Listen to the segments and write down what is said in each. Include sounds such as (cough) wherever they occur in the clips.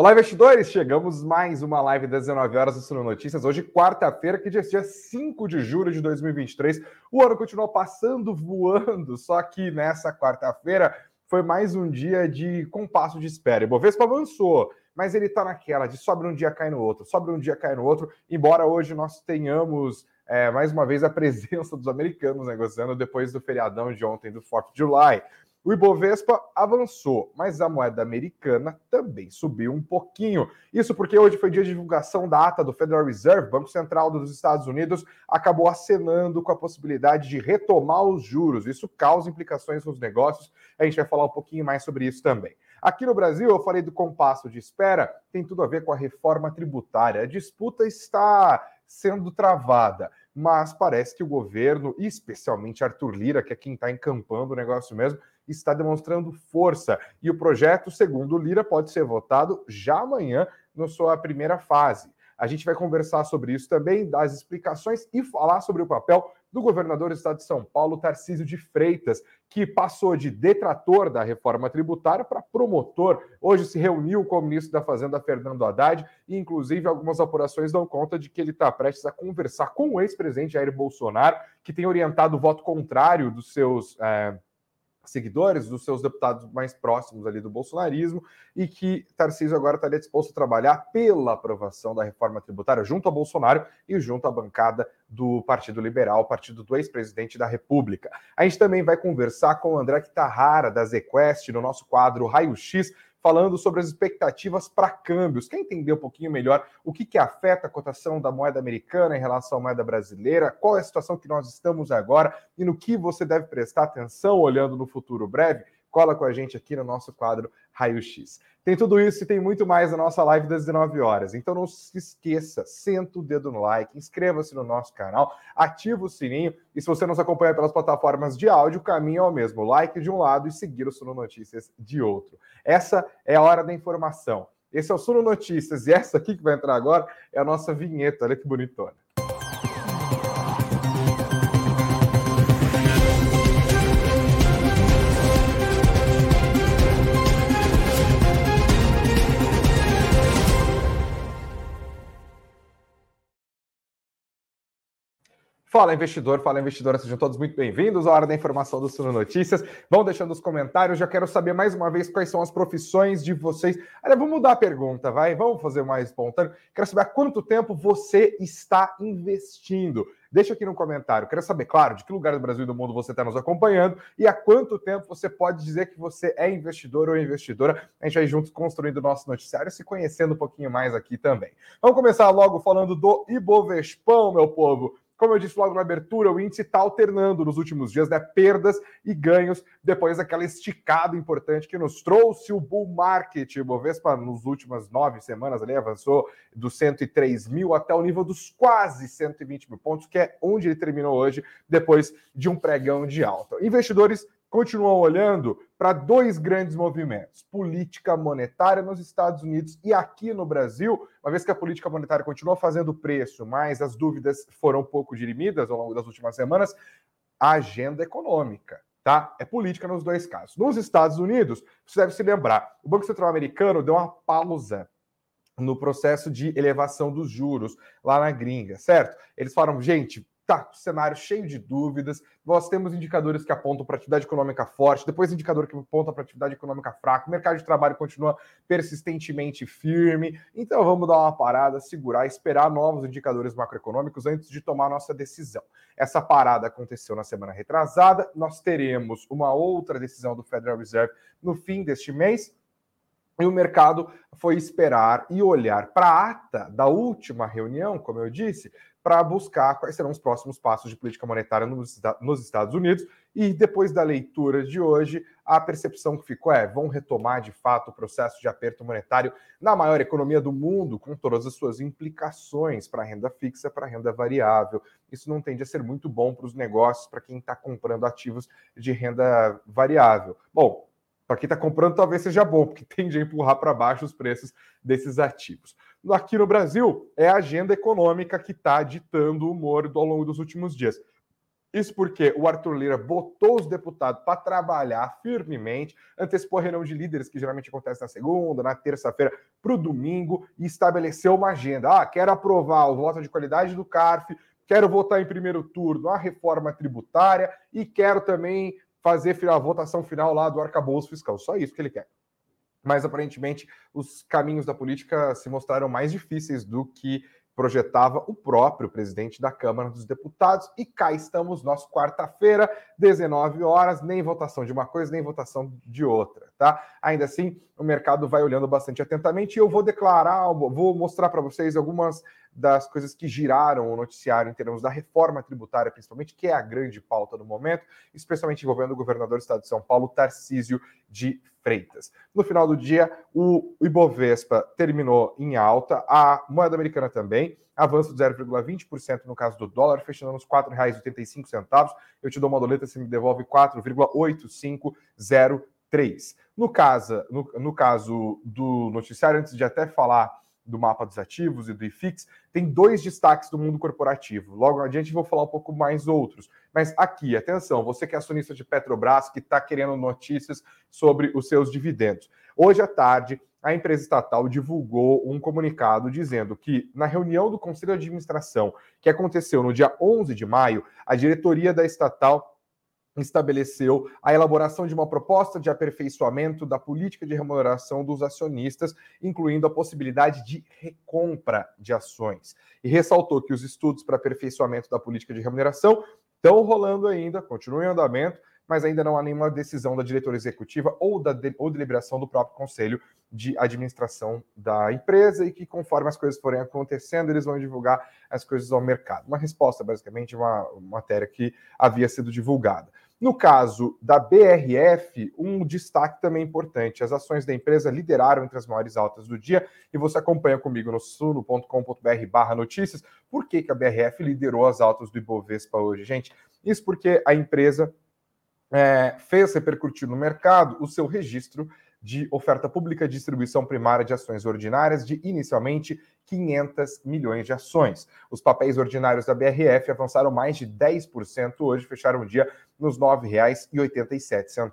Olá, investidores! Chegamos mais uma live das 19 horas do Suno Notícias. Hoje, quarta-feira, que dia 5 de julho de 2023. O ano continuou passando voando, só que nessa quarta-feira foi mais um dia de compasso de espera. E Bovespa avançou, mas ele está naquela de sobe um dia, cai no outro, sobe um dia, cai no outro. Embora hoje nós tenhamos é, mais uma vez a presença dos americanos negociando depois do feriadão de ontem do 4 de July. O Ibovespa avançou, mas a moeda americana também subiu um pouquinho. Isso porque hoje foi dia de divulgação da ata do Federal Reserve, Banco Central dos Estados Unidos, acabou acenando com a possibilidade de retomar os juros. Isso causa implicações nos negócios. A gente vai falar um pouquinho mais sobre isso também. Aqui no Brasil, eu falei do compasso de espera, tem tudo a ver com a reforma tributária. A disputa está sendo travada mas parece que o governo, especialmente Arthur Lira, que é quem está encampando o negócio mesmo, está demonstrando força. E o projeto, segundo Lira, pode ser votado já amanhã na sua primeira fase. A gente vai conversar sobre isso também, dar as explicações e falar sobre o papel do governador do estado de São Paulo, Tarcísio de Freitas, que passou de detrator da reforma tributária para promotor. Hoje se reuniu com o ministro da Fazenda, Fernando Haddad, e inclusive algumas apurações dão conta de que ele está prestes a conversar com o ex-presidente Jair Bolsonaro, que tem orientado o voto contrário dos seus. É seguidores, dos seus deputados mais próximos ali do bolsonarismo, e que Tarcísio agora estaria disposto a trabalhar pela aprovação da reforma tributária junto a Bolsonaro e junto à bancada do Partido Liberal, partido do ex-presidente da República. A gente também vai conversar com o André Kitarrara, da ZQuest, no nosso quadro Raio X, falando sobre as expectativas para câmbios. Quer entender um pouquinho melhor o que, que afeta a cotação da moeda americana em relação à moeda brasileira? Qual é a situação que nós estamos agora e no que você deve prestar atenção olhando no futuro breve? Cola com a gente aqui no nosso quadro Raio X. Tem tudo isso e tem muito mais na nossa live das 19 horas. Então não se esqueça, senta o dedo no like, inscreva-se no nosso canal, ativa o sininho e se você nos acompanha pelas plataformas de áudio, o caminho é o mesmo: like de um lado e seguir o Suno Notícias de outro. Essa é a hora da informação. Esse é o Suno Notícias e essa aqui que vai entrar agora é a nossa vinheta. Olha que bonitona. Fala investidor, fala investidora, sejam todos muito bem-vindos à hora da informação do Suno Notícias. Vão deixando os comentários, já quero saber mais uma vez quais são as profissões de vocês. Olha, vamos mudar a pergunta, vai? Vamos fazer mais espontâneo. Quero saber há quanto tempo você está investindo. Deixa aqui no comentário. Quero saber, claro, de que lugar do Brasil e do mundo você está nos acompanhando e há quanto tempo você pode dizer que você é investidor ou investidora. A gente vai juntos construindo o nosso noticiário se conhecendo um pouquinho mais aqui também. Vamos começar logo falando do Ibovespão, meu povo. Como eu disse logo na abertura, o índice está alternando nos últimos dias, né? Perdas e ganhos depois daquela esticada importante que nos trouxe o bull market. O Bovespa, nos últimas nove semanas, ali avançou dos 103 mil até o nível dos quase 120 mil pontos, que é onde ele terminou hoje, depois de um pregão de alta. Investidores continuam olhando para dois grandes movimentos: política monetária nos Estados Unidos e aqui no Brasil, uma vez que a política monetária continua fazendo preço, mas as dúvidas foram um pouco dirimidas ao longo das últimas semanas, a agenda econômica. Tá? É política nos dois casos. Nos Estados Unidos, você deve se lembrar, o Banco Central Americano deu uma pausa no processo de elevação dos juros lá na gringa, certo? Eles falaram, gente, tá, cenário cheio de dúvidas. Nós temos indicadores que apontam para atividade econômica forte, depois indicador que aponta para atividade econômica fraca. O mercado de trabalho continua persistentemente firme. Então vamos dar uma parada, segurar, esperar novos indicadores macroeconômicos antes de tomar nossa decisão. Essa parada aconteceu na semana retrasada. Nós teremos uma outra decisão do Federal Reserve no fim deste mês. E o mercado foi esperar e olhar para a ata da última reunião, como eu disse, para buscar quais serão os próximos passos de política monetária nos, Estados Unidos. E depois da leitura de hoje, a percepção que ficou é: vão retomar de fato o processo de aperto monetário na maior economia do mundo, com todas as suas implicações para a renda fixa, para a renda variável. Isso não tende a ser muito bom para os negócios, para quem está comprando ativos de renda variável. Bom, para quem está comprando, talvez seja bom, porque (laughs) tende a empurrar para baixo os preços desses ativos. Aqui no Brasil, é a agenda econômica que está ditando o humor ao longo dos últimos dias. Isso porque o Arthur Lira botou os deputados para trabalhar firmemente, antecipou a reunião de líderes, que geralmente acontece na segunda, na terça-feira, para o domingo, e estabeleceu uma agenda. Ah, quero aprovar o voto de qualidade do CARF, quero votar em primeiro turno a reforma tributária e quero também fazer a votação final lá do arcabouço fiscal. Só isso que ele quer. Mas aparentemente os caminhos da política se mostraram mais difíceis do que projetava o próprio presidente da Câmara dos Deputados. E cá estamos nós, quarta-feira, 19 horas, nem votação de uma coisa, nem votação de outra, tá? Ainda assim, o mercado vai olhando bastante atentamente e eu vou declarar, vou mostrar para vocês algumas das coisas que giraram o noticiário em termos da reforma tributária, principalmente, que é a grande pauta do momento, especialmente envolvendo o governador do estado de São Paulo, Tarcísio de Freitas. No final do dia, o Ibovespa terminou em alta, a moeda americana também, avanço de 0,20% no caso do dólar, fechando nos R$ 4,85. Eu te dou uma doleta, você me devolve 4,8503. No caso, no, no caso do noticiário, antes de até falar do mapa dos ativos e do IFIX, tem dois destaques do mundo corporativo. Logo adiante vou falar um pouco mais outros. Mas aqui, atenção, você que é acionista de Petrobras, que está querendo notícias sobre os seus dividendos. Hoje à tarde, a empresa estatal divulgou um comunicado dizendo que, na reunião do Conselho de Administração, que aconteceu no dia 11 de maio, a diretoria da estatal estabeleceu a elaboração de uma proposta de aperfeiçoamento da política de remuneração dos acionistas, incluindo a possibilidade de recompra de ações. E ressaltou que os estudos para aperfeiçoamento da política de remuneração estão rolando ainda, continuam em andamento, mas ainda não há nenhuma decisão da diretoria executiva ou da de, ou deliberação do próprio conselho de administração da empresa e que conforme as coisas forem acontecendo, eles vão divulgar as coisas ao mercado. Uma resposta, basicamente, uma, uma matéria que havia sido divulgada. No caso da BRF, um destaque também importante: as ações da empresa lideraram entre as maiores altas do dia, e você acompanha comigo no suno.com.br/barra notícias. Por que, que a BRF liderou as altas do Ibovespa hoje, gente? Isso porque a empresa é, fez repercutir no mercado o seu registro de oferta pública de distribuição primária de ações ordinárias de inicialmente 500 milhões de ações. Os papéis ordinários da BRF avançaram mais de 10% hoje, fecharam o dia nos R$ 9,87.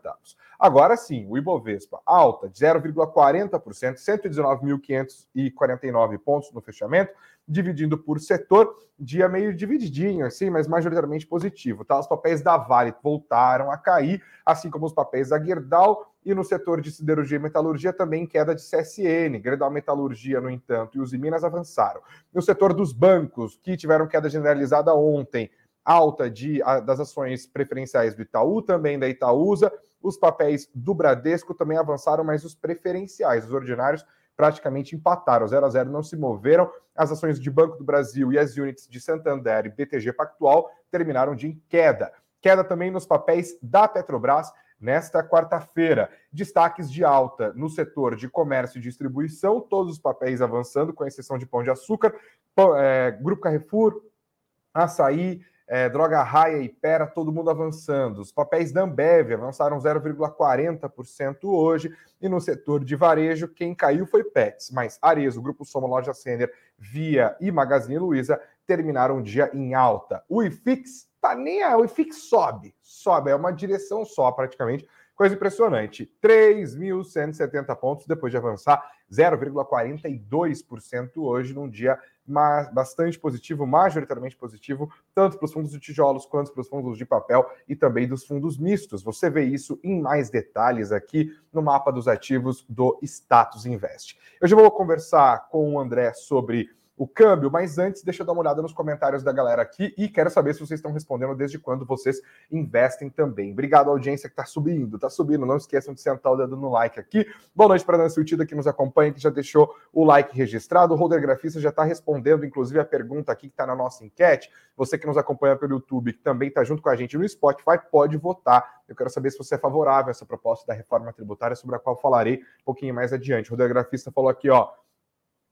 Agora sim, o Ibovespa alta de 0,40%, 119.549 pontos no fechamento, dividindo por setor, dia meio divididinho, assim, mas majoritariamente positivo. Tá? Os papéis da Vale voltaram a cair, assim como os papéis da Gerdau, e no setor de siderurgia e metalurgia também queda de CSN. Gerdau Metalurgia, no entanto, e os Minas avançaram. No setor dos bancos, que tiveram queda generalizada ontem, alta de, das ações preferenciais do Itaú, também da Itaúsa, os papéis do Bradesco também avançaram, mas os preferenciais, os ordinários, praticamente empataram, 0 a 0 não se moveram. As ações de Banco do Brasil e as units de Santander e BTG Pactual terminaram de queda. Queda também nos papéis da Petrobras nesta quarta-feira. Destaques de alta no setor de comércio e distribuição, todos os papéis avançando, com exceção de Pão de Açúcar, é, Grupo Carrefour, Açaí, é, Droga Raia e Pera, todo mundo avançando. Os papéis da Ambev avançaram 0,40% hoje. E no setor de varejo, quem caiu foi Pets, mas Arezo, Grupo Soma, Loja Sender, Via e Magazine Luiza terminaram o dia em alta. O IFIX tá nem a, o IFIX sobe, sobe, é uma direção só praticamente. Coisa impressionante. 3.170 pontos depois de avançar 0,42% hoje num dia bastante positivo, majoritariamente positivo, tanto para os fundos de tijolos quanto para os fundos de papel e também dos fundos mistos. Você vê isso em mais detalhes aqui no mapa dos ativos do Status Invest. Eu já vou conversar com o André sobre o câmbio, mas antes, deixa eu dar uma olhada nos comentários da galera aqui e quero saber se vocês estão respondendo desde quando vocês investem também. Obrigado, audiência que está subindo, está subindo. Não esqueçam de sentar o dedo no like aqui. Boa noite para a Nancy Utida que nos acompanha, que já deixou o like registrado. O Holder Grafista já está respondendo, inclusive, a pergunta aqui que está na nossa enquete. Você que nos acompanha pelo YouTube, que também está junto com a gente no Spotify, pode votar. Eu quero saber se você é favorável a essa proposta da reforma tributária, sobre a qual falarei um pouquinho mais adiante. O Holder Grafista falou aqui, ó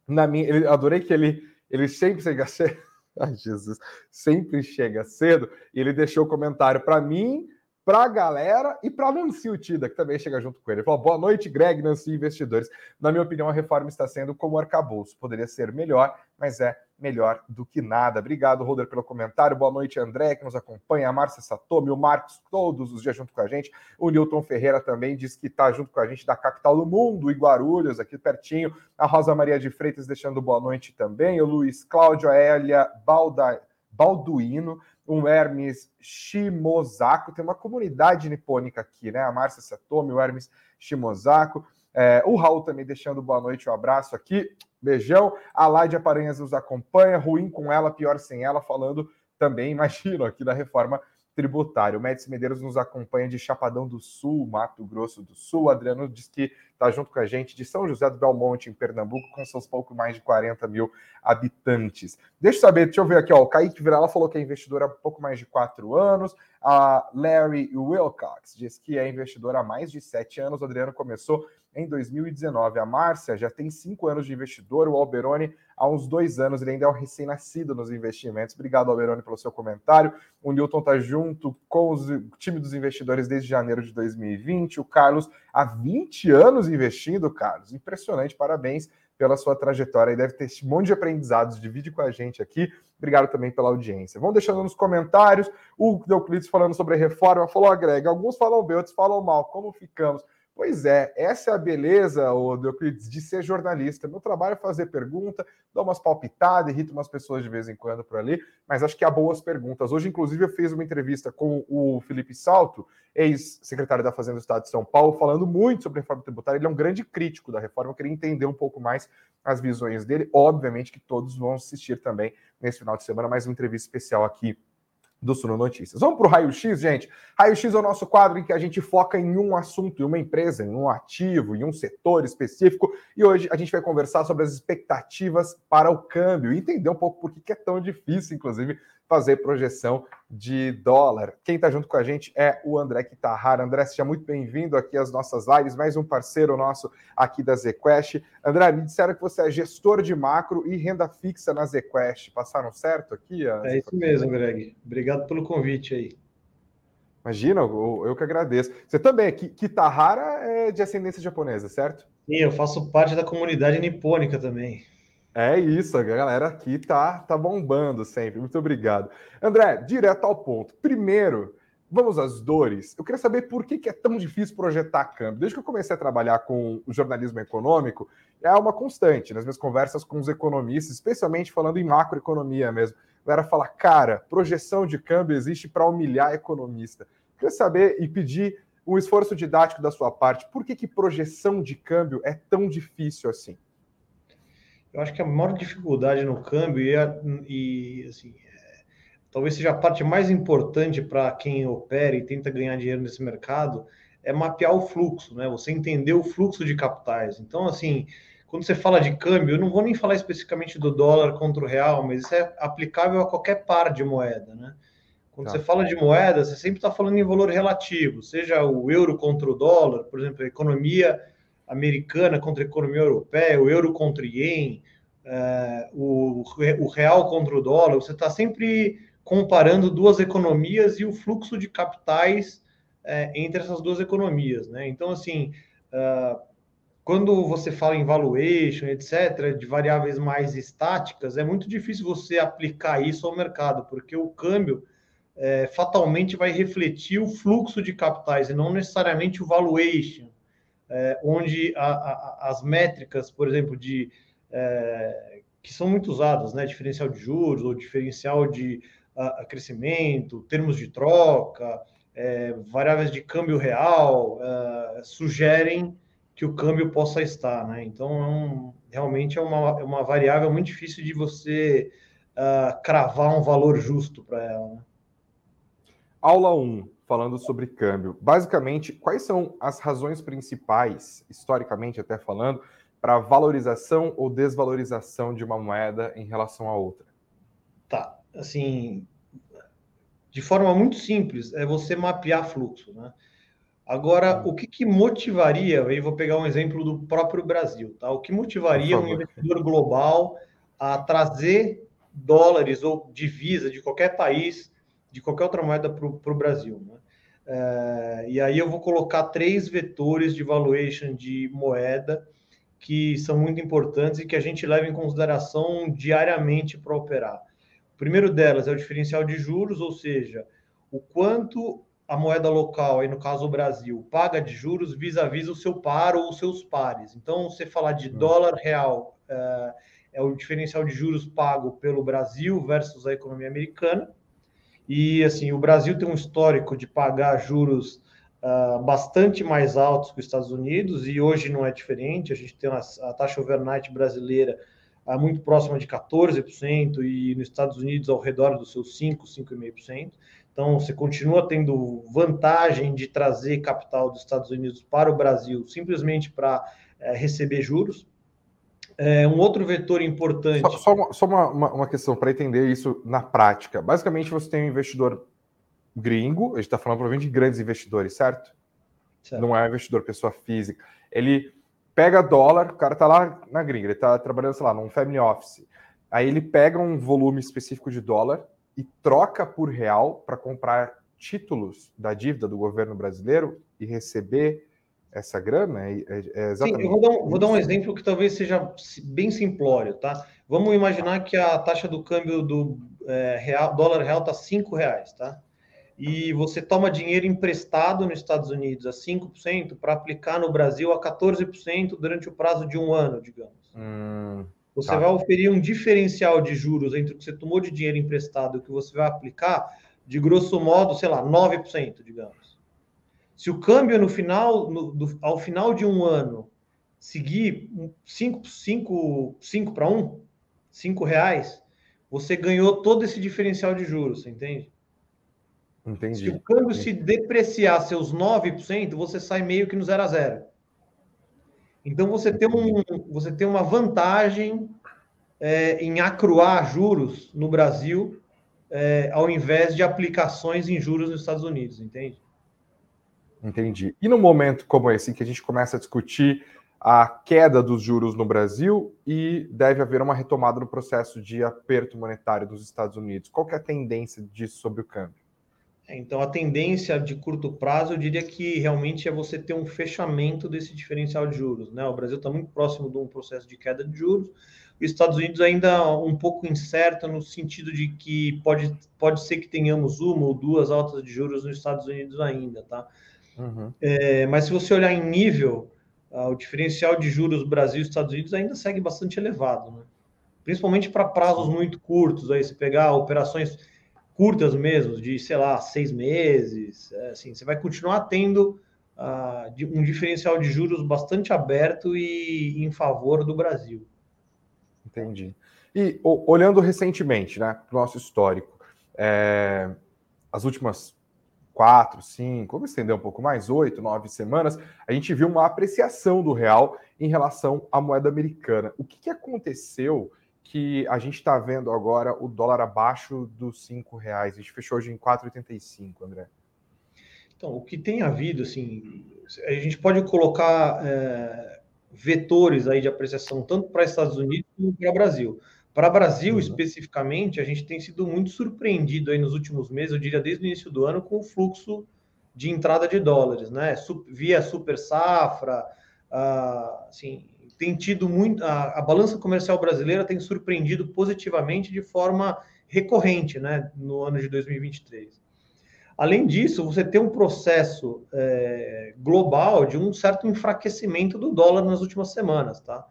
na minha, adorei que ele, ele sempre chega (laughs) cedo. Ai, Jesus, sempre chega cedo. E ele deixou o comentário para mim, para a galera e para Nancy Utida, que também chega junto com ele. Ele falou, boa noite, Greg, Nancy, investidores. Na minha opinião, a reforma está sendo como arcabouço. Poderia ser melhor, mas é melhor do que nada. Obrigado, Roder, pelo comentário. Boa noite, André, que nos acompanha, a Márcia Satomi, o Marcos, todos os dias junto com a gente. O Newton Ferreira também diz que está junto com a gente da capital do mundo, em Guarulhos, aqui pertinho. A Rosa Maria de Freitas deixando boa noite também. O Luiz Cláudio, a Elia Balda, Balduino um Hermes Shimozako, tem uma comunidade nipônica aqui, né? A Márcia Satomi, o Hermes Shimozako, é, o Raul também deixando boa noite, um abraço aqui, beijão. A Ládia Paranhas nos acompanha, ruim com ela, pior sem ela, falando também, (laughs) imagino, aqui da reforma tributária. O Médici Medeiros nos acompanha de Chapadão do Sul, Mato Grosso do Sul. O Adriano diz que está junto com a gente de São José do Belmonte, em Pernambuco, com seus pouco mais de 40 mil habitantes. Deixa eu saber, deixa eu ver aqui, ó, o Kaique Virala falou que é investidor há pouco mais de quatro anos. A Larry Wilcox diz que é investidor há mais de sete anos. O Adriano começou em 2019. A Márcia já tem cinco anos de investidor. O Alberoni há uns dois anos. Ele ainda é um recém-nascido nos investimentos. Obrigado, Alberoni, pelo seu comentário. O Newton está junto com o time dos investidores desde janeiro de 2020. O Carlos há 20 anos investindo, Carlos. Impressionante, parabéns pela sua trajetória e deve ter um monte de aprendizados. Divide com a gente aqui. Obrigado também pela audiência. Vão deixando nos comentários. O Euclides falando sobre a reforma falou: agrega. Alguns falam bem, outros falam mal. Como ficamos? Pois é, essa é a beleza, Euclides, de ser jornalista. Meu trabalho é fazer pergunta, dar umas palpitadas, irrita umas pessoas de vez em quando por ali, mas acho que há boas perguntas. Hoje, inclusive, eu fiz uma entrevista com o Felipe Salto, ex-secretário da Fazenda do Estado de São Paulo, falando muito sobre a reforma tributária. Ele é um grande crítico da reforma, eu queria entender um pouco mais as visões dele. Obviamente que todos vão assistir também nesse final de semana, mais uma entrevista especial aqui do Suno Notícias. Vamos para o Raio X, gente. Raio X é o nosso quadro em que a gente foca em um assunto, em uma empresa, em um ativo, em um setor específico. E hoje a gente vai conversar sobre as expectativas para o câmbio e entender um pouco por que é tão difícil, inclusive, fazer projeção de dólar. Quem está junto com a gente é o André Kitahara. André, seja muito bem-vindo aqui às nossas lives, mais um parceiro nosso aqui da ZQuest. André, me disseram que você é gestor de macro e renda fixa na ZQuest. Passaram certo aqui? É isso mesmo, Greg. Obrigado pelo convite aí. Imagina, eu, eu que agradeço. Você também, Kitahara é de ascendência japonesa, certo? Sim, eu faço parte da comunidade nipônica também. É isso, a galera aqui tá, tá bombando sempre. Muito obrigado. André, direto ao ponto. Primeiro, vamos às dores. Eu queria saber por que, que é tão difícil projetar câmbio. Desde que eu comecei a trabalhar com o jornalismo econômico, é uma constante nas minhas conversas com os economistas, especialmente falando em macroeconomia mesmo. A galera fala, cara, projeção de câmbio existe para humilhar economista. Eu queria saber e pedir um esforço didático da sua parte. Por que, que projeção de câmbio é tão difícil assim? Eu acho que a maior dificuldade no câmbio e, a, e assim, é, talvez seja a parte mais importante para quem opera e tenta ganhar dinheiro nesse mercado é mapear o fluxo, né? Você entender o fluxo de capitais. Então, assim, quando você fala de câmbio, eu não vou nem falar especificamente do dólar contra o real, mas isso é aplicável a qualquer par de moeda, né? Quando tá. você fala de moeda, você sempre está falando em valor relativo, seja o euro contra o dólar, por exemplo, a economia americana contra a economia europeia, o euro contra o ien, é, o, real contra o dólar, você está sempre comparando duas economias e o fluxo de capitais é, entre essas duas economias, né? Então, assim, uh, quando você fala em valuation, etc., de variáveis mais estáticas, é muito difícil você aplicar isso ao mercado, porque o câmbio é, fatalmente vai refletir o fluxo de capitais e não necessariamente o valuation é, onde a, a, as métricas, por exemplo, de é, que são muito usadas, né, diferencial de juros ou diferencial de a, crescimento, termos de troca, é, variáveis de câmbio real, é, sugerem que o câmbio possa estar, né? Então, é um, realmente é uma, é uma variável muito difícil de você uh, cravar um valor justo para ela. Né? Aula 1 falando sobre câmbio. Basicamente, quais são as razões principais, historicamente até falando, para valorização ou desvalorização de uma moeda em relação à outra? Tá, assim, de forma muito simples, é você mapear fluxo, né? Agora, o que, que motivaria, aí vou pegar um exemplo do próprio Brasil, tá? O que motivaria um investidor global a trazer dólares ou divisa de qualquer país de qualquer outra moeda para o Brasil. Né? É, e aí eu vou colocar três vetores de valuation de moeda que são muito importantes e que a gente leva em consideração diariamente para operar. O primeiro delas é o diferencial de juros, ou seja, o quanto a moeda local, aí no caso o Brasil, paga de juros vis-à-vis o seu par ou os seus pares. Então, você falar de hum. dólar real é, é o diferencial de juros pago pelo Brasil versus a economia americana. E assim, o Brasil tem um histórico de pagar juros uh, bastante mais altos que os Estados Unidos, e hoje não é diferente. A gente tem uma, a taxa overnight brasileira uh, muito próxima de 14%, e nos Estados Unidos ao redor dos seus 5%, 5,5%. Então, você continua tendo vantagem de trazer capital dos Estados Unidos para o Brasil simplesmente para é, receber juros. É, um outro vetor importante. Só, só uma, só uma, uma questão para entender isso na prática. Basicamente, você tem um investidor gringo, a gente está falando provavelmente de grandes investidores, certo? certo? Não é investidor pessoa física. Ele pega dólar, o cara está lá na gringa, ele está trabalhando, sei lá, num family office. Aí ele pega um volume específico de dólar e troca por real para comprar títulos da dívida do governo brasileiro e receber essa grana? É, é exatamente Sim, eu vou dar, um, vou dar, um, exemplo que talvez seja bem simplório, tá? Vamos imaginar que a taxa do câmbio do é, real, dólar real está R$ reais, tá? E você toma dinheiro emprestado nos Estados Unidos a 5% para aplicar no Brasil a 14% durante o prazo de um ano, digamos. Hum. Você tá. vai oferir um diferencial de juros entre o que você tomou de dinheiro emprestado e o que você vai aplicar, de grosso modo, sei lá, 9%, digamos. Se o câmbio no final, no, do, ao final de um ano, seguir 5, 5, 5 para 1, 5 reais, você ganhou todo esse diferencial de juros, você entende? Entendi. Se o câmbio Entendi. se depreciar seus 9%, você sai meio que no zero a zero. Então você tem, um, você tem uma vantagem é, em acruar juros no Brasil é, ao invés de aplicações em juros nos Estados Unidos, entende? Entendi. E no momento como esse, em que a gente começa a discutir a queda dos juros no Brasil e deve haver uma retomada no processo de aperto monetário dos Estados Unidos, qual é a tendência disso sobre o câmbio? Então, a tendência de curto prazo, eu diria que realmente é você ter um fechamento desse diferencial de juros. Né? O Brasil está muito próximo de um processo de queda de juros, os Estados Unidos ainda um pouco incerto no sentido de que pode, pode ser que tenhamos uma ou duas altas de juros nos Estados Unidos ainda, tá? Uhum. É, mas se você olhar em nível, uh, o diferencial de juros Brasil e Estados Unidos ainda segue bastante elevado, né? Principalmente para prazos muito curtos, aí se pegar operações curtas mesmo, de, sei lá, seis meses, é, assim, você vai continuar tendo uh, um diferencial de juros bastante aberto e em favor do Brasil. Entendi. E olhando recentemente, né, para o nosso histórico, é, as últimas quatro, cinco, vamos estender um pouco mais, oito, nove semanas, a gente viu uma apreciação do real em relação à moeda americana. O que, que aconteceu que a gente está vendo agora o dólar abaixo dos cinco reais. A gente fechou hoje em 4,85, André. Então, o que tem havido, assim, a gente pode colocar é, vetores aí de apreciação tanto para Estados Unidos como para o Brasil. Para o Brasil, uhum. especificamente, a gente tem sido muito surpreendido aí nos últimos meses, eu diria desde o início do ano, com o fluxo de entrada de dólares, né? Via super safra, uh, assim, tem tido muito. A, a, balança comercial brasileira tem surpreendido positivamente de forma recorrente né, no ano de 2023. Além disso, você tem um processo é, global de um certo enfraquecimento do dólar nas últimas semanas, tá?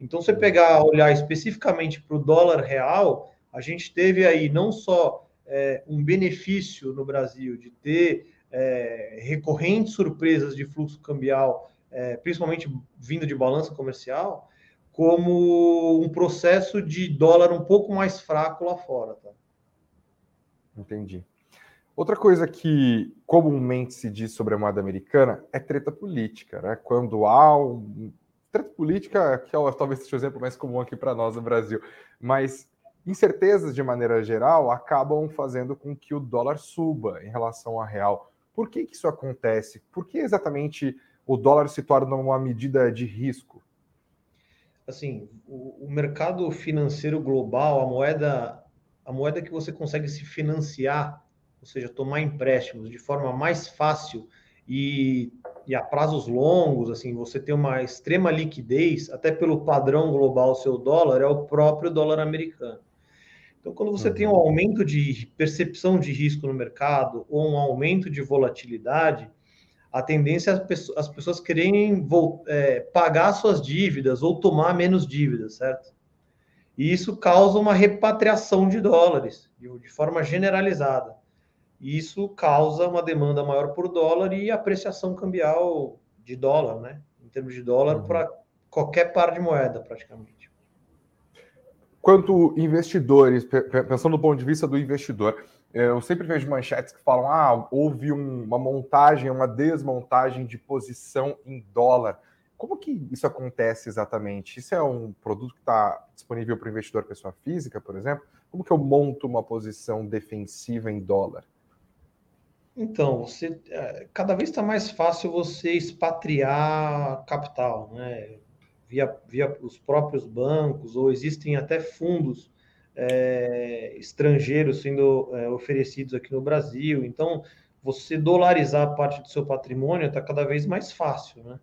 Então, você pegar, olhar especificamente para o dólar real, a gente teve aí não só é, um benefício no Brasil de ter é, recorrentes surpresas de fluxo cambial é, principalmente vindo de balança comercial, como um processo de dólar um pouco mais fraco lá fora. Tá? Entendi. Outra coisa que comumente se diz sobre a moeda americana é treta política, né? Quando há um... treta política, que é, talvez seja o exemplo mais comum aqui para nós no Brasil, mas incertezas de maneira geral acabam fazendo com que o dólar suba em relação ao real. Por que, que isso acontece? Por que exatamente o dólar se torna uma medida de risco? Assim, o, o mercado financeiro global, a moeda, a moeda que você consegue se financiar ou seja, tomar empréstimos de forma mais fácil e, e a prazos longos, assim, você tem uma extrema liquidez, até pelo padrão global seu dólar, é o próprio dólar americano. Então, quando você uhum. tem um uhum. aumento de percepção de risco no mercado ou um aumento de volatilidade, a tendência é as pessoas querem é, pagar suas dívidas ou tomar menos dívidas, certo? E isso causa uma repatriação de dólares de, de forma generalizada. E isso causa uma demanda maior por dólar e apreciação cambial de dólar, né? Em termos de dólar uhum. para qualquer par de moeda, praticamente. Quanto investidores, pensando do ponto de vista do investidor, eu sempre vejo manchetes que falam: ah, houve um, uma montagem, uma desmontagem de posição em dólar. Como que isso acontece exatamente? Isso é um produto que está disponível para o investidor pessoa física, por exemplo? Como que eu monto uma posição defensiva em dólar? Então, você, é, cada vez está mais fácil você expatriar capital, né? Via, via os próprios bancos, ou existem até fundos é, estrangeiros sendo é, oferecidos aqui no Brasil. Então, você dolarizar parte do seu patrimônio está cada vez mais fácil, né?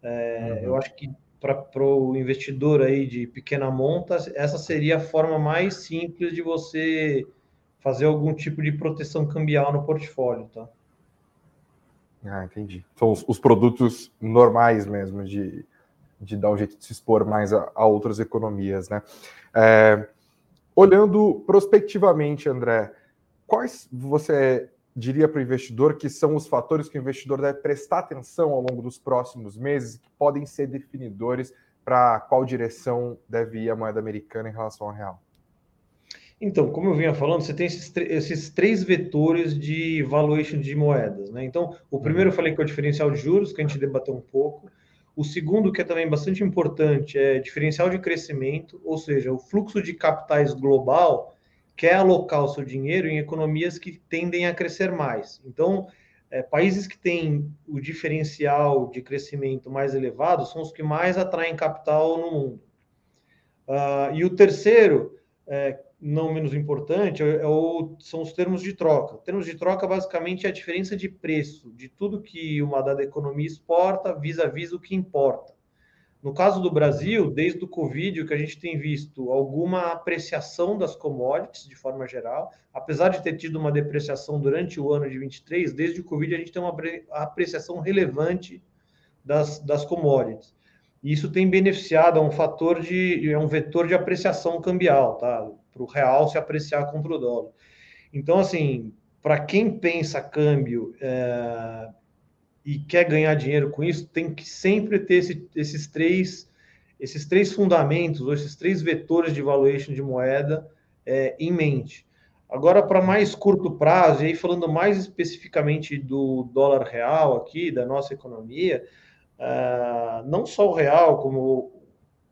É, uhum. Eu acho que para o investidor aí de pequena monta, essa seria a forma mais simples de você fazer algum tipo de proteção cambial no portfólio, tá? Ah, entendi. São os, os produtos normais mesmo de, de dar um jeito de se expor mais a, a outras economias, né? É, Olhando prospectivamente, André, quais você diria para o investidor que são os fatores que o investidor deve prestar atenção ao longo dos próximos meses, que podem ser definidores para qual direção deve ir a moeda americana em relação ao real? Então, como eu vinha falando, você tem esses, esses três vetores de valuation de moedas. Né? Então, o primeiro eu falei que é o diferencial de juros, que a gente debateu um pouco. O segundo, que é também bastante importante, é diferencial de crescimento, ou seja, o fluxo de capitais global quer alocar o seu dinheiro em economias que tendem a crescer mais. Então, é, países que têm o diferencial de crescimento mais elevado são os que mais atraem capital no mundo. Uh, e o terceiro, é, não menos importante, é, é o, são os termos de troca. Termos de troca, basicamente, é a diferença de preço de tudo que uma dada economia exporta vis-à-vis -vis o que importa. No caso do Brasil, desde o Covid, o que a gente tem visto alguma apreciação das commodities de forma geral, apesar de ter tido uma depreciação durante o ano de 23, desde o Covid a gente tem uma apreciação relevante das, das commodities. E isso tem beneficiado, é um fator de, é um vetor de apreciação cambial, tá? Para o real se apreciar contra o dólar. Então, assim, para quem pensa câmbio é, e quer ganhar dinheiro com isso, tem que sempre ter esse, esses três esses três fundamentos, ou esses três vetores de valuation de moeda é, em mente. Agora, para mais curto prazo, e aí falando mais especificamente do dólar real aqui, da nossa economia, uh, não só o real, como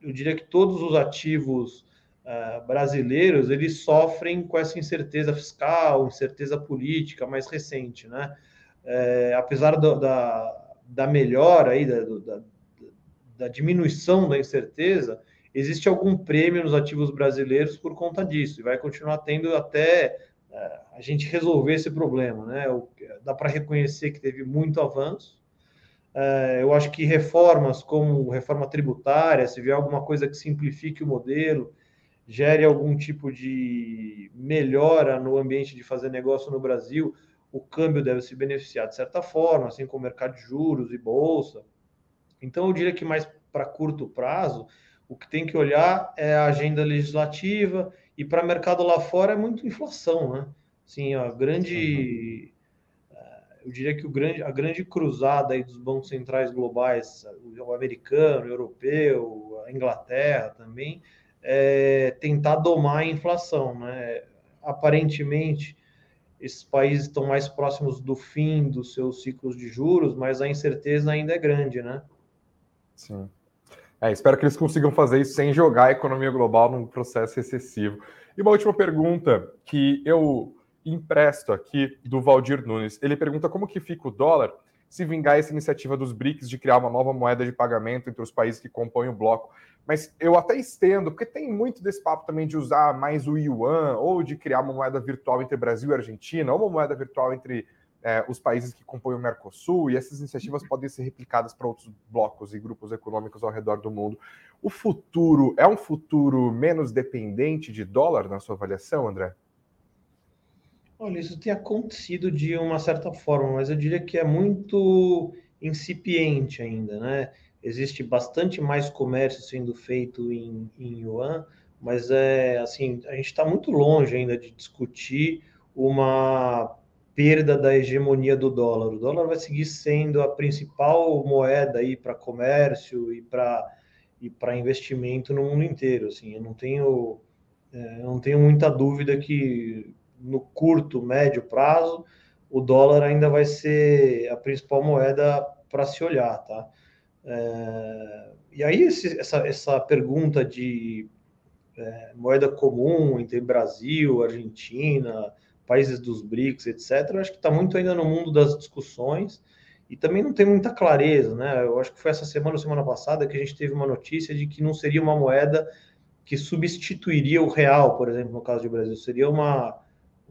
eu diria que todos os ativos uh, brasileiros eles sofrem com essa incerteza fiscal, incerteza política mais recente, né? É, apesar do, da, da melhora aí, da, da, da diminuição da incerteza, existe algum prêmio nos ativos brasileiros por conta disso, e vai continuar tendo até uh, a gente resolver esse problema, né? O, dá para reconhecer que teve muito avanço. Uh, eu acho que reformas como reforma tributária, se vier alguma coisa que simplifique o modelo, gere algum tipo de melhora no ambiente de fazer negócio no Brasil, o câmbio deve se beneficiar de certa forma, assim como o mercado de juros e bolsa. Então, eu diria que mais para curto prazo, o que tem que olhar é a agenda legislativa e para mercado lá fora é muito inflação, né? Sim, a grande, eh, eu diria que o grande, a grande cruzada aí dos bancos centrais globais, o americano, o europeu, a Inglaterra também, é, tentar domar a inflação. Né? Aparentemente, esses países estão mais próximos do fim dos seus ciclos de juros, mas a incerteza ainda é grande, né? Sim. É, espero que eles consigam fazer isso sem jogar a economia global num processo excessivo. E uma última pergunta que eu empresto aqui do Valdir Nunes. Ele pergunta como que fica o dólar se vingar essa iniciativa dos BRICS de criar uma nova moeda de pagamento entre os países que compõem o bloco. Mas eu até estendo, porque tem muito desse papo também de usar mais o yuan, ou de criar uma moeda virtual entre Brasil e Argentina, ou uma moeda virtual entre é, os países que compõem o Mercosul, e essas iniciativas podem ser replicadas para outros blocos e grupos econômicos ao redor do mundo. O futuro é um futuro menos dependente de dólar, na sua avaliação, André? Olha, isso tem acontecido de uma certa forma, mas eu diria que é muito incipiente ainda, né? Existe bastante mais comércio sendo feito em, em yuan, mas é assim, a gente está muito longe ainda de discutir uma perda da hegemonia do dólar. O dólar vai seguir sendo a principal moeda aí para comércio e para e para investimento no mundo inteiro. Assim, eu não tenho é, eu não tenho muita dúvida que no curto, médio prazo, o dólar ainda vai ser a principal moeda para se olhar, tá? É, e aí esse, essa, essa pergunta de é, moeda comum entre Brasil, Argentina, países dos BRICS, etc., acho que está muito ainda no mundo das discussões e também não tem muita clareza, né? Eu acho que foi essa semana ou semana passada que a gente teve uma notícia de que não seria uma moeda que substituiria o real, por exemplo, no caso do Brasil, seria uma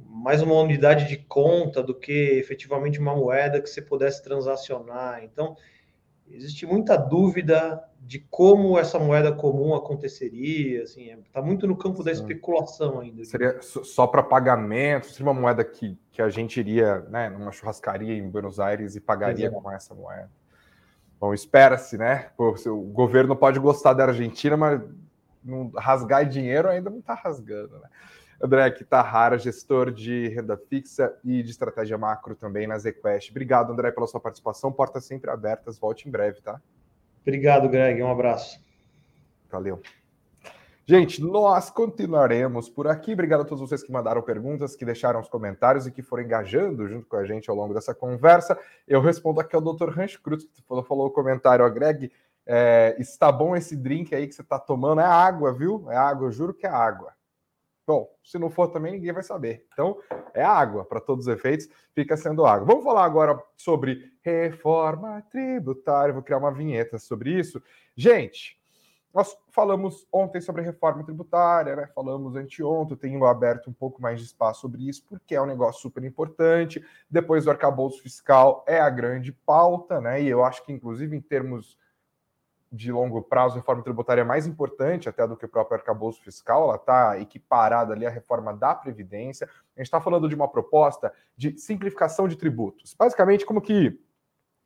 mais uma unidade de conta do que efetivamente uma moeda que você pudesse transacionar. Então, existe muita dúvida de como essa moeda comum aconteceria, assim, está muito no campo da especulação ainda. Seria só para pagamento, seria uma moeda que, que a gente iria, né, numa churrascaria em Buenos Aires e pagaria Exato. com essa moeda. Bom, espera-se, né? O governo pode gostar da Argentina, mas não, rasgar dinheiro ainda não está rasgando, né? André Kitahara, gestor de renda fixa e de estratégia macro também na ZQuest. Obrigado, André, pela sua participação. Portas sempre abertas. Volte em breve, tá? Obrigado, Greg. Um abraço. Valeu. Gente, nós continuaremos por aqui. Obrigado a todos vocês que mandaram perguntas, que deixaram os comentários e que foram engajando junto com a gente ao longo dessa conversa. Eu respondo aqui ao Dr. Rancho Cruz, que falou, falou o comentário. Ó, Greg, é, está bom esse drink aí que você está tomando? É água, viu? É água, eu juro que é água. Bom, se não for também, ninguém vai saber. Então, é água, para todos os efeitos, fica sendo água. Vamos falar agora sobre reforma tributária. Vou criar uma vinheta sobre isso. Gente, nós falamos ontem sobre reforma tributária, né? Falamos anteontem, tenho aberto um pouco mais de espaço sobre isso, porque é um negócio super importante. Depois do arcabouço fiscal é a grande pauta, né? E eu acho que, inclusive, em termos de longo prazo, reforma tributária é mais importante até do que o próprio arcabouço fiscal, ela está equiparada ali à reforma da Previdência. A gente está falando de uma proposta de simplificação de tributos. Basicamente, como que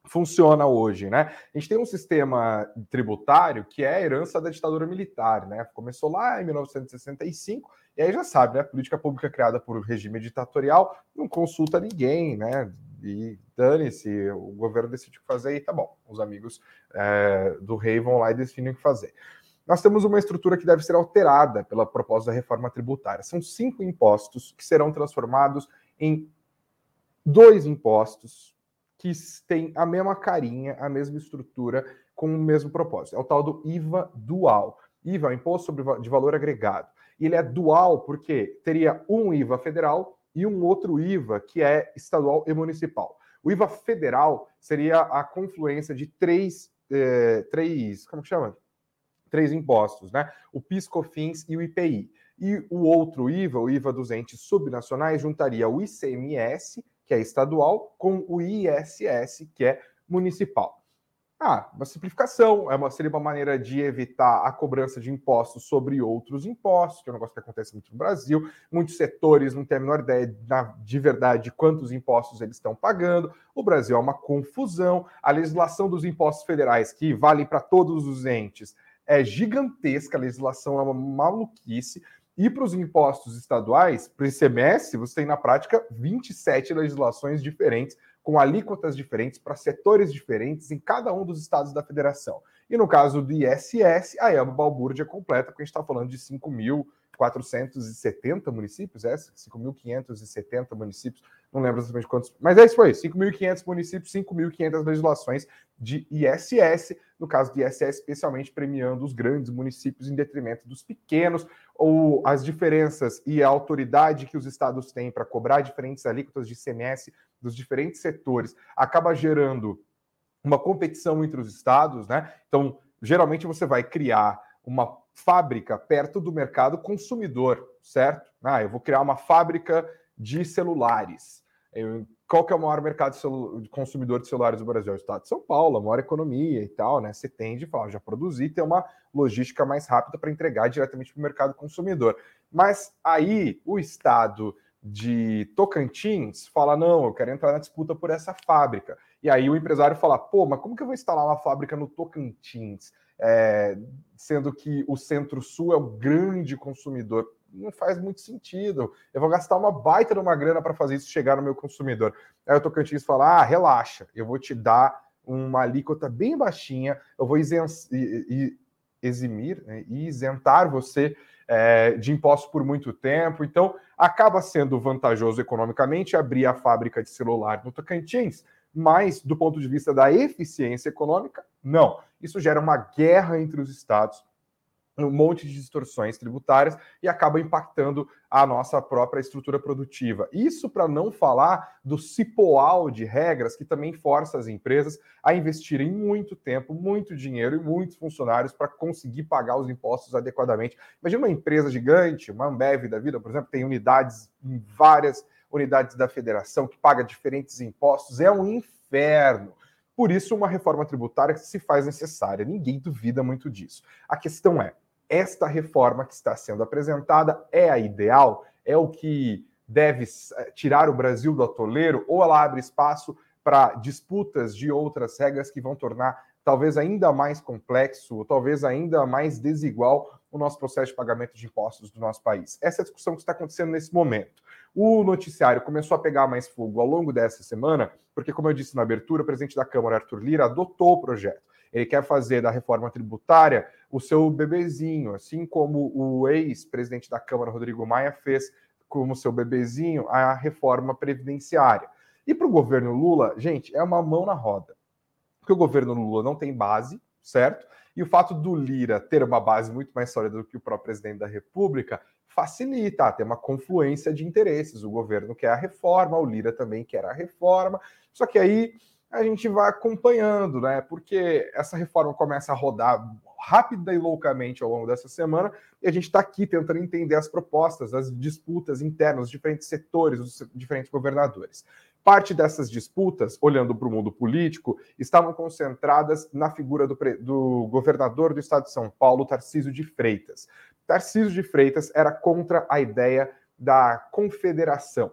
funciona hoje, né? A gente tem um sistema tributário que é a herança da ditadura militar, né? Começou lá em 1965 e aí já sabe, né? Política pública criada por regime ditatorial não consulta ninguém, né? E dane-se, o governo decidiu fazer e tá bom, os amigos é, do rei vão lá e definem o que fazer. Nós temos uma estrutura que deve ser alterada pela proposta da reforma tributária. São cinco impostos que serão transformados em dois impostos que têm a mesma carinha, a mesma estrutura, com o mesmo propósito. É o tal do IVA dual. IVA é o Imposto sobre, de Valor Agregado. E ele é dual porque teria um IVA federal e um outro IVA que é estadual e municipal. O IVA federal seria a confluência de três, eh, três como que chama? Três impostos, né? O PIS, COFINS e o IPI. E o outro IVA, o IVA dos entes subnacionais, juntaria o ICMS, que é estadual, com o ISS, que é municipal. Ah, uma simplificação, é uma, seria uma maneira de evitar a cobrança de impostos sobre outros impostos, que é um negócio que acontece muito no Brasil. Muitos setores não têm a menor ideia de verdade de quantos impostos eles estão pagando. O Brasil é uma confusão. A legislação dos impostos federais, que valem para todos os entes, é gigantesca. A legislação é uma maluquice. E para os impostos estaduais, para o ICMS, você tem na prática 27 legislações diferentes com alíquotas diferentes para setores diferentes em cada um dos estados da federação. E no caso do ISS, aí é uma balbúrdia completa, porque a gente está falando de 5.470 municípios, é? 5.570 municípios, não lembro exatamente quantos, mas é isso aí, 5.500 municípios, 5.500 legislações de ISS, no caso do ISS, especialmente premiando os grandes municípios em detrimento dos pequenos, ou as diferenças e a autoridade que os estados têm para cobrar diferentes alíquotas de ICMS dos diferentes setores acaba gerando uma competição entre os estados, né? Então, geralmente você vai criar uma fábrica perto do mercado consumidor, certo? Ah, eu vou criar uma fábrica de celulares. Eu, qual que é o maior mercado de consumidor de celulares do Brasil? É o estado de São Paulo, a maior economia e tal, né? Você tende a já produzir, ter uma logística mais rápida para entregar diretamente para o mercado consumidor. Mas aí o estado de Tocantins fala: não, eu quero entrar na disputa por essa fábrica. E aí o empresário fala: pô, mas como que eu vou instalar uma fábrica no Tocantins? É, sendo que o Centro-Sul é o grande consumidor não faz muito sentido. Eu vou gastar uma baita de uma grana para fazer isso chegar no meu consumidor. Aí o Tocantins fala: ah, relaxa, eu vou te dar uma alíquota bem baixinha, eu vou eximir né, e isentar você é, de impostos por muito tempo. Então, acaba sendo vantajoso economicamente abrir a fábrica de celular no Tocantins, mas do ponto de vista da eficiência econômica, não. Isso gera uma guerra entre os estados um monte de distorções tributárias e acaba impactando a nossa própria estrutura produtiva. Isso para não falar do cipoal de regras que também força as empresas a investirem muito tempo, muito dinheiro e muitos funcionários para conseguir pagar os impostos adequadamente. Imagina uma empresa gigante, uma Ambev da vida, por exemplo, tem unidades em várias unidades da federação que paga diferentes impostos, é um inferno. Por isso, uma reforma tributária se faz necessária. Ninguém duvida muito disso. A questão é: esta reforma que está sendo apresentada é a ideal? É o que deve eh, tirar o Brasil do atoleiro? Ou ela abre espaço para disputas de outras regras que vão tornar talvez ainda mais complexo, ou talvez ainda mais desigual o nosso processo de pagamento de impostos do nosso país? Essa é a discussão que está acontecendo nesse momento. O noticiário começou a pegar mais fogo ao longo dessa semana, porque, como eu disse na abertura, o presidente da Câmara, Arthur Lira, adotou o projeto. Ele quer fazer da reforma tributária o seu bebezinho, assim como o ex-presidente da Câmara, Rodrigo Maia, fez como seu bebezinho a reforma previdenciária. E para o governo Lula, gente, é uma mão na roda. Porque o governo Lula não tem base, certo? E o fato do Lira ter uma base muito mais sólida do que o próprio presidente da República facilita, tem uma confluência de interesses. O governo quer a reforma, o Lira também quer a reforma. Só que aí a gente vai acompanhando, né? Porque essa reforma começa a rodar rápida e loucamente ao longo dessa semana, e a gente está aqui tentando entender as propostas, as disputas internas, os diferentes setores, os diferentes governadores. Parte dessas disputas, olhando para o mundo político, estavam concentradas na figura do, do, governador do estado de São Paulo, Tarcísio de Freitas. Tarcísio de Freitas era contra a ideia da confederação.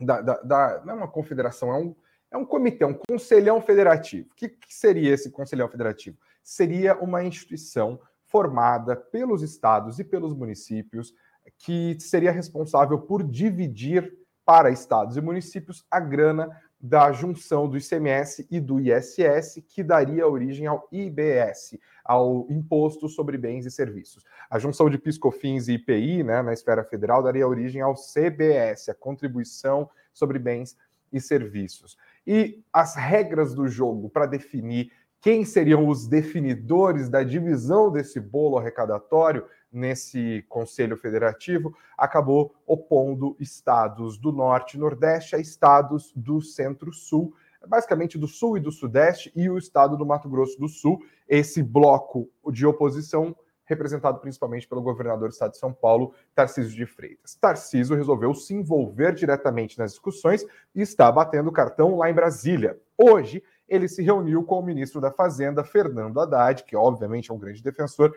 Da, da, da, não é uma confederação, é um, é um comitê, um conselhão federativo. O que, que seria esse conselhão federativo? seria uma instituição formada pelos estados e pelos municípios que seria responsável por dividir para estados e municípios a grana da junção do ICMS e do ISS, que daria origem ao IBS, ao Imposto sobre Bens e Serviços. A junção de PiscoFins e IPI, né, na esfera federal, daria origem ao CBS, a Contribuição sobre Bens e Serviços. E as regras do jogo para definir quem seriam os definidores da divisão desse bolo arrecadatório nesse Conselho Federativo, acabou opondo estados do Norte e Nordeste a estados do Centro-Sul, basicamente do Sul e do Sudeste, e o estado do Mato Grosso do Sul, esse bloco de oposição representado principalmente pelo governador do estado de São Paulo, Tarcísio de Freitas. Tarcísio resolveu se envolver diretamente nas discussões e está batendo cartão lá em Brasília. Hoje, ele se reuniu com o ministro da Fazenda, Fernando Haddad, que obviamente é um grande defensor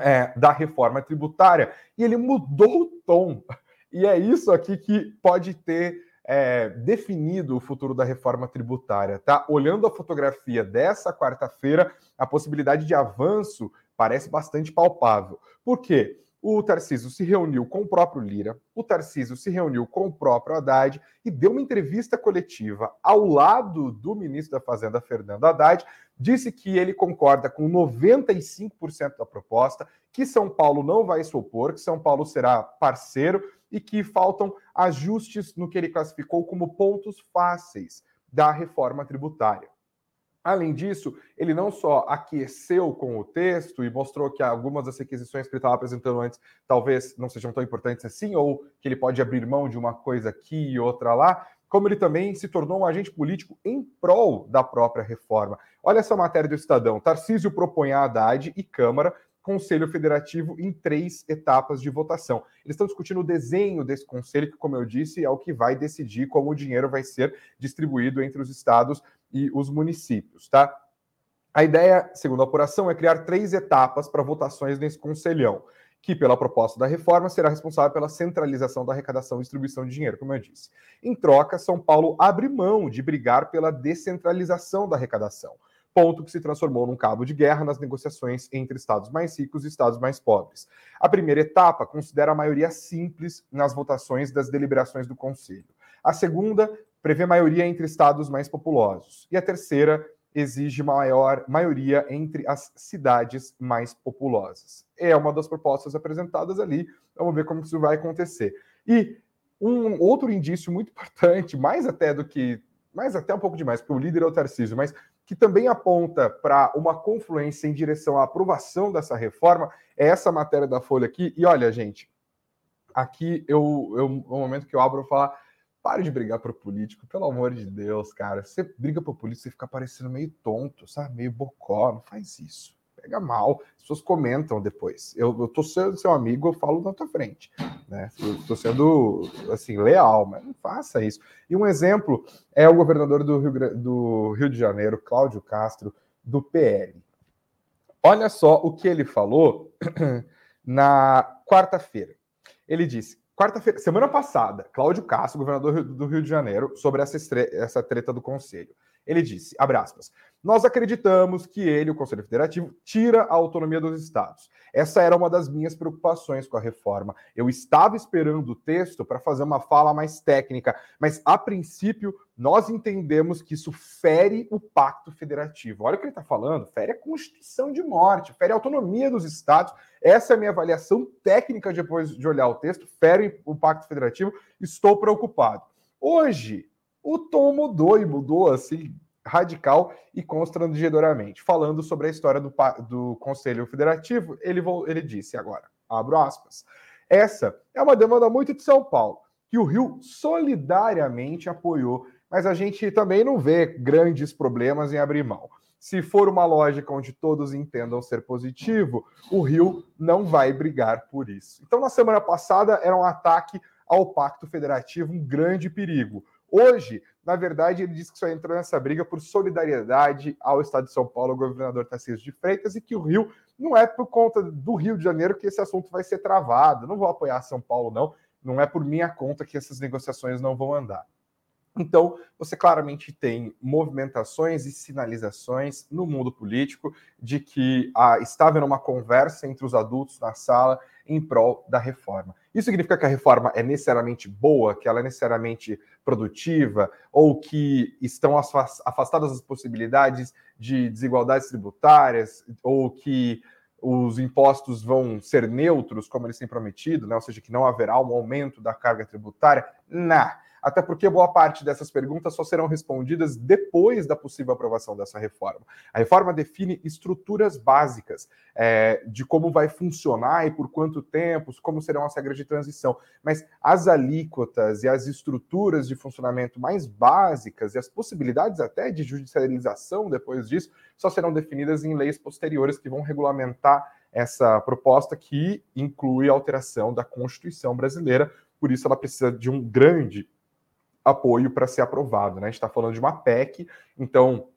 é, da reforma tributária, e ele mudou o tom. E é isso aqui que pode ter é, definido o futuro da reforma tributária, tá? Olhando a fotografia dessa quarta-feira, a possibilidade de avanço parece bastante palpável. Por quê? O Tarcísio se reuniu com o próprio Lira, o Tarcísio se reuniu com o próprio Haddad e deu uma entrevista coletiva ao lado do ministro da Fazenda, Fernando Haddad, disse que ele concorda com 95% da proposta, que São Paulo não vai se opor, que São Paulo será parceiro e que faltam ajustes no que ele classificou como pontos fáceis da reforma tributária. Além disso, ele não só aqueceu com o texto e mostrou que algumas das requisições que ele estava apresentando antes talvez não sejam tão importantes assim, ou que ele pode abrir mão de uma coisa aqui e outra lá, como ele também se tornou um agente político em prol da própria reforma. Olha essa matéria do Estadão. Tarcísio propõe a Haddad e Câmara Conselho Federativo em três etapas de votação. Eles estão discutindo o desenho desse conselho, que, como eu disse, é o que vai decidir como o dinheiro vai ser distribuído entre os estados e os municípios, tá? A ideia, segundo a apuração, é criar três etapas para votações nesse conselhão, que, pela proposta da reforma, será responsável pela centralização da arrecadação e distribuição de dinheiro, como eu disse. Em troca, São Paulo abre mão de brigar pela descentralização da arrecadação, ponto que se transformou num cabo de guerra nas negociações entre estados mais ricos e estados mais pobres. A primeira etapa considera a maioria simples nas votações das deliberações do Conselho. A segunda prevê maioria entre estados mais populosos. E a terceira exige maior maioria entre as cidades mais populosas. É uma das propostas apresentadas ali. Vamos ver como isso vai acontecer. E um outro indício muito (laughs) importante, mais até do que, mais até um pouco demais, porque o líder é o Tarcísio, mas que também aponta para uma confluência em direção à aprovação dessa reforma, é essa matéria da Folha aqui. E olha, gente, aqui eu, eu, o momento que eu abro, eu falar Pare de brigar por político, pelo amor de Deus, cara. Você briga por político, você fica parecendo meio tonto, sabe? Meio bocó. Não faz isso. Pega mal. As pessoas comentam depois. Eu, eu tô sendo seu amigo, eu falo na tua frente. Né? Eu tô sendo, assim, leal, mas não faça isso. E um exemplo é o governador do Rio, do Rio de Janeiro, Cláudio Castro, do PL. Olha só o que ele falou (clears throat) na quarta-feira. Ele disse: Quarta-feira, semana passada, Cláudio Castro, governador do Rio de Janeiro, sobre essa, essa treta do Conselho. Ele disse, abre aspas, nós acreditamos que ele, o Conselho Federativo, tira a autonomia dos estados. Essa era uma das minhas preocupações com a reforma. Eu estava esperando o texto para fazer uma fala mais técnica, mas a princípio nós entendemos que isso fere o pacto federativo. Olha o que ele está falando: fere a Constituição de morte, fere a autonomia dos estados. Essa é a minha avaliação técnica depois de olhar o texto, fere o pacto federativo. Estou preocupado. Hoje, o tom mudou e mudou assim radical e constrangedoramente. Falando sobre a história do, do Conselho Federativo, ele, ele disse agora, abro aspas, essa é uma demanda muito de São Paulo, que o Rio solidariamente apoiou, mas a gente também não vê grandes problemas em abrir mão. Se for uma lógica onde todos entendam ser positivo, o Rio não vai brigar por isso. Então, na semana passada, era um ataque ao Pacto Federativo, um grande perigo. Hoje, na verdade, ele disse que só entrou nessa briga por solidariedade ao Estado de São Paulo, ao governador Tarcísio de Freitas, e que o Rio não é por conta do Rio de Janeiro que esse assunto vai ser travado. Não vou apoiar São Paulo, não. Não é por minha conta que essas negociações não vão andar. Então, você claramente tem movimentações e sinalizações no mundo político de que ah, está havendo uma conversa entre os adultos na sala em prol da reforma. Isso significa que a reforma é necessariamente boa, que ela é necessariamente produtiva, ou que estão afastadas as possibilidades de desigualdades tributárias, ou que os impostos vão ser neutros, como eles têm prometido, né? ou seja, que não haverá um aumento da carga tributária? Não até porque boa parte dessas perguntas só serão respondidas depois da possível aprovação dessa reforma. A reforma define estruturas básicas é, de como vai funcionar e por quanto tempo, como serão as regras de transição, mas as alíquotas e as estruturas de funcionamento mais básicas e as possibilidades até de judicialização depois disso só serão definidas em leis posteriores que vão regulamentar essa proposta que inclui a alteração da Constituição brasileira, por isso ela precisa de um grande apoio para ser aprovado. Né? A gente está falando de uma PEC, então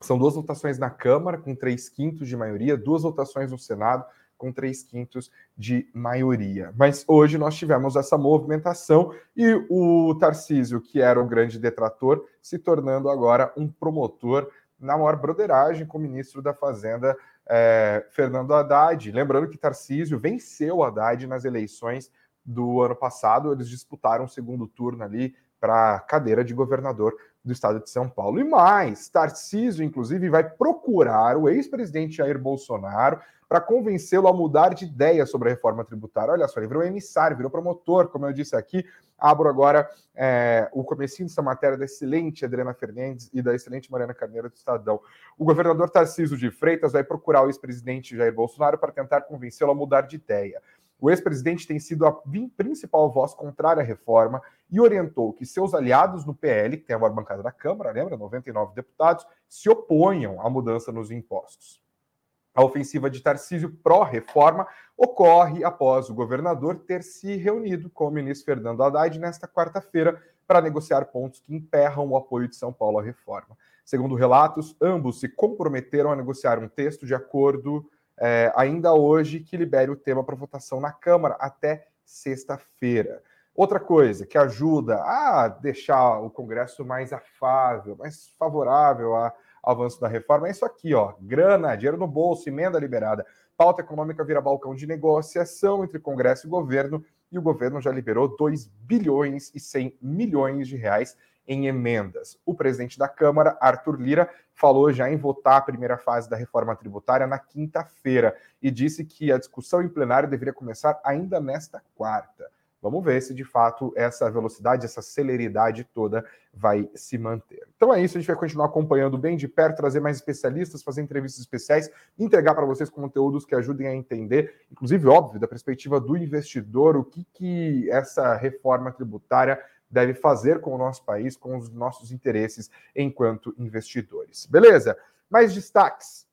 são duas votações na Câmara com três quintos de maioria, duas votações no Senado com três quintos de maioria. Mas hoje nós tivemos essa movimentação e o Tarcísio, que era o grande detrator, se tornando agora um promotor na maior broderagem com o ministro da Fazenda, é, Fernando Haddad. Lembrando que Tarcísio venceu Haddad nas eleições do ano passado, eles disputaram o segundo turno ali para a cadeira de governador do estado de São Paulo. E mais, Tarcísio, inclusive, vai procurar o ex-presidente Jair Bolsonaro para convencê-lo a mudar de ideia sobre a reforma tributária. Olha só, ele virou emissário, virou promotor, como eu disse aqui. Abro agora é, o comecinho dessa matéria da excelente Adriana Fernandes e da excelente Mariana Carneiro do Estadão. O governador Tarcísio de Freitas vai procurar o ex-presidente Jair Bolsonaro para tentar convencê-lo a mudar de ideia. O ex-presidente tem sido a principal voz contrária à reforma e orientou que seus aliados no PL, que tem a maior bancada da Câmara, lembra, 99 deputados, se oponham à mudança nos impostos. A ofensiva de Tarcísio pró-reforma ocorre após o governador ter se reunido com o ministro Fernando Haddad nesta quarta-feira para negociar pontos que emperram o apoio de São Paulo à reforma. Segundo relatos, ambos se comprometeram a negociar um texto de acordo é, ainda hoje que libere o tema para votação na Câmara até sexta-feira. Outra coisa que ajuda a deixar o Congresso mais afável, mais favorável a avanço da reforma. É isso aqui, ó. Grana, dinheiro no bolso, emenda liberada. Pauta econômica vira balcão de negociação entre Congresso e governo, e o governo já liberou 2 bilhões e 100 milhões de reais em emendas. O presidente da Câmara, Arthur Lira, falou já em votar a primeira fase da reforma tributária na quinta-feira e disse que a discussão em plenário deveria começar ainda nesta quarta. Vamos ver se de fato essa velocidade, essa celeridade toda vai se manter. Então é isso, a gente vai continuar acompanhando bem de perto, trazer mais especialistas, fazer entrevistas especiais, entregar para vocês conteúdos que ajudem a entender, inclusive, óbvio, da perspectiva do investidor, o que, que essa reforma tributária deve fazer com o nosso país, com os nossos interesses enquanto investidores. Beleza? Mais destaques.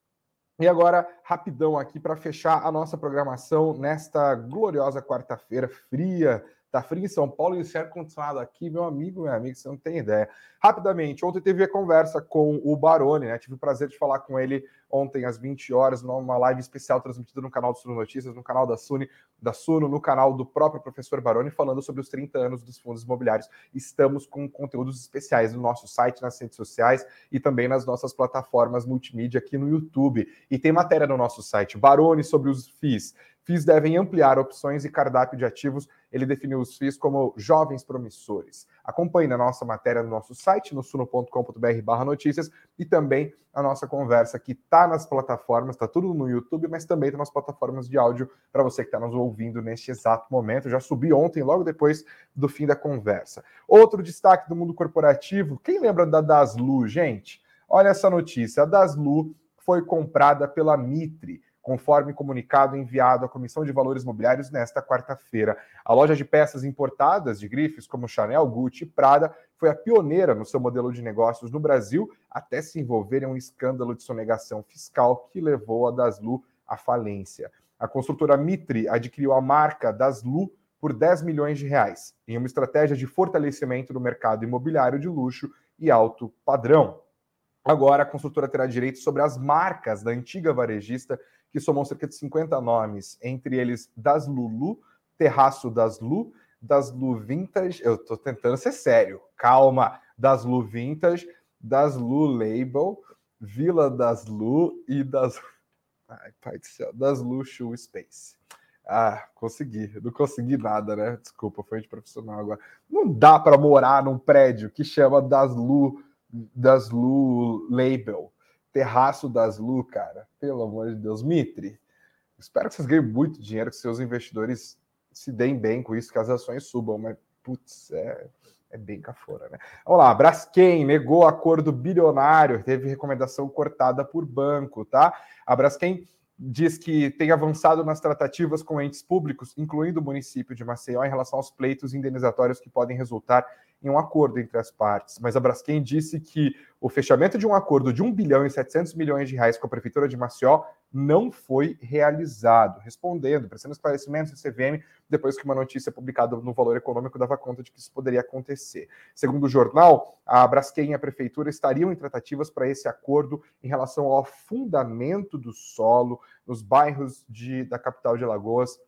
E agora, rapidão aqui para fechar a nossa programação nesta gloriosa quarta-feira fria Tá frio em São Paulo e o ar-condicionado aqui, meu amigo, meu amigo, você não tem ideia. Rapidamente, ontem teve a conversa com o Baroni, né? Tive o prazer de falar com ele ontem às 20 horas, numa live especial transmitida no canal do Suno Notícias, no canal da Suni, da Suno, no canal do próprio professor Baroni, falando sobre os 30 anos dos fundos imobiliários. Estamos com conteúdos especiais no nosso site, nas redes sociais e também nas nossas plataformas multimídia aqui no YouTube. E tem matéria no nosso site, Baroni sobre os FIIs. FIIs devem ampliar opções e cardápio de ativos. Ele definiu os FIIs como jovens promissores. Acompanhe na nossa matéria no nosso site, no suno.com.br notícias, e também a nossa conversa que está nas plataformas, está tudo no YouTube, mas também está nas plataformas de áudio para você que está nos ouvindo neste exato momento. Já subi ontem, logo depois do fim da conversa. Outro destaque do mundo corporativo, quem lembra da Daslu, gente? Olha essa notícia, a Daslu foi comprada pela Mitre conforme comunicado enviado à Comissão de Valores Mobiliários nesta quarta-feira. A loja de peças importadas de grifes como Chanel, Gucci e Prada foi a pioneira no seu modelo de negócios no Brasil, até se envolver em um escândalo de sonegação fiscal que levou a Daslu à falência. A construtora Mitre adquiriu a marca Daslu por 10 milhões de reais, em uma estratégia de fortalecimento do mercado imobiliário de luxo e alto padrão. Agora, a construtora terá direito sobre as marcas da antiga varejista que somam cerca de 50 nomes, entre eles das Lulu, Terraço das Lu, das Lu Vintage, eu tô tentando ser sério, calma, das Lu Vintage, das Lu Label, Vila das Lu e das. Ai, pai do céu, das Lu Shoe Space. Ah, consegui. Não consegui nada, né? Desculpa, foi de profissional agora. Não dá para morar num prédio que chama das Lu, das Lu Label terraço das Lu, cara. Pelo amor de Deus. Mitre, espero que vocês ganhem muito dinheiro, que seus investidores se deem bem com isso, que as ações subam, mas, putz, é, é bem cafora, né? Vamos lá, Braskem negou acordo bilionário, teve recomendação cortada por banco, tá? A Braskem diz que tem avançado nas tratativas com entes públicos, incluindo o município de Maceió, em relação aos pleitos indenizatórios que podem resultar em um acordo entre as partes. Mas a Braskem disse que o fechamento de um acordo de 1 bilhão e 700 milhões de reais com a Prefeitura de Maceió não foi realizado. Respondendo, prestando esclarecimentos à CVM, depois que uma notícia publicada no Valor Econômico dava conta de que isso poderia acontecer. Segundo o jornal, a Braskem e a Prefeitura estariam em tratativas para esse acordo em relação ao fundamento do solo nos bairros de, da capital de Alagoas,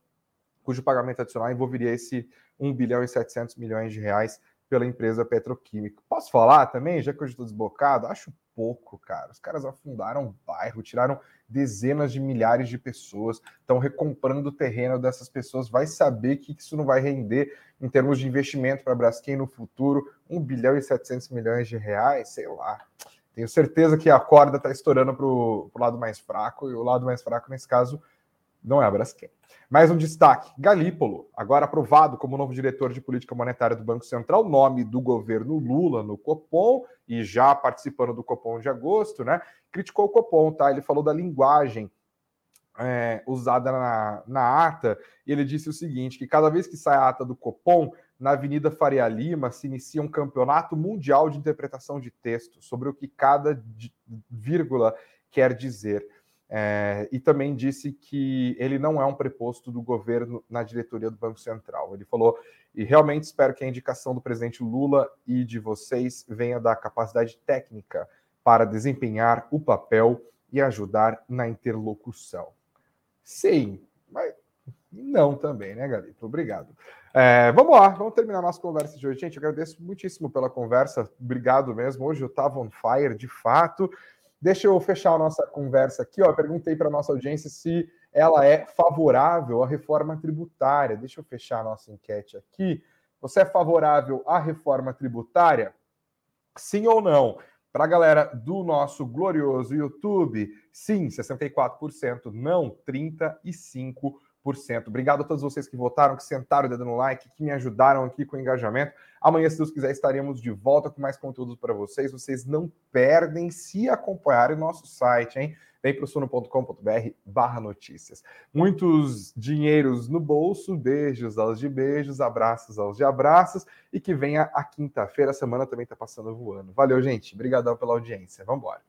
cujo pagamento adicional envolveria esse 1 bilhão e 700 milhões de reais pela empresa petroquímica. Posso falar também, já que eu estou desbocado? Acho pouco, cara. Os caras afundaram o bairro, tiraram dezenas de milhares de pessoas, estão recomprando o terreno dessas pessoas. Vai saber que isso não vai render em termos de investimento para a Braskem no futuro, 1 bilhão e 700 milhões de reais, sei lá. Tenho certeza que a corda está estourando para o lado mais fraco, e o lado mais fraco, nesse caso, não é a Braskem. Mais um destaque: Galípolo, agora aprovado como novo diretor de política monetária do Banco Central, nome do governo Lula no Copom e já participando do Copom de agosto, né? Criticou o Copom, tá? Ele falou da linguagem é, usada na, na ata e ele disse o seguinte: que cada vez que sai a ata do Copom, na Avenida Faria Lima se inicia um campeonato mundial de interpretação de texto sobre o que cada vírgula quer dizer. É, e também disse que ele não é um preposto do governo na diretoria do Banco Central. Ele falou, e realmente espero que a indicação do presidente Lula e de vocês venha da capacidade técnica para desempenhar o papel e ajudar na interlocução. Sim, mas não também, né, Galito? Obrigado. É, vamos lá, vamos terminar nossa conversa de hoje. Gente, agradeço muitíssimo pela conversa. Obrigado mesmo. Hoje eu estava on fire, de fato. Deixa eu fechar a nossa conversa aqui. Ó. Eu perguntei para a nossa audiência se ela é favorável à reforma tributária. Deixa eu fechar a nossa enquete aqui. Você é favorável à reforma tributária? Sim ou não? Para a galera do nosso glorioso YouTube, sim, 64%, não, 35%. Obrigado a todos vocês que votaram, que sentaram o dedo no like, que me ajudaram aqui com o engajamento. Amanhã, se Deus quiser, estaremos de volta com mais conteúdo para vocês. Vocês não perdem se acompanharem o nosso site, hein? Vem para o suno.com.br barra notícias. Muitos dinheiros no bolso, beijos aos de beijos, abraços aos de abraços e que venha a quinta-feira, a semana também está passando voando. Valeu, gente. Obrigadão pela audiência. Vamos embora.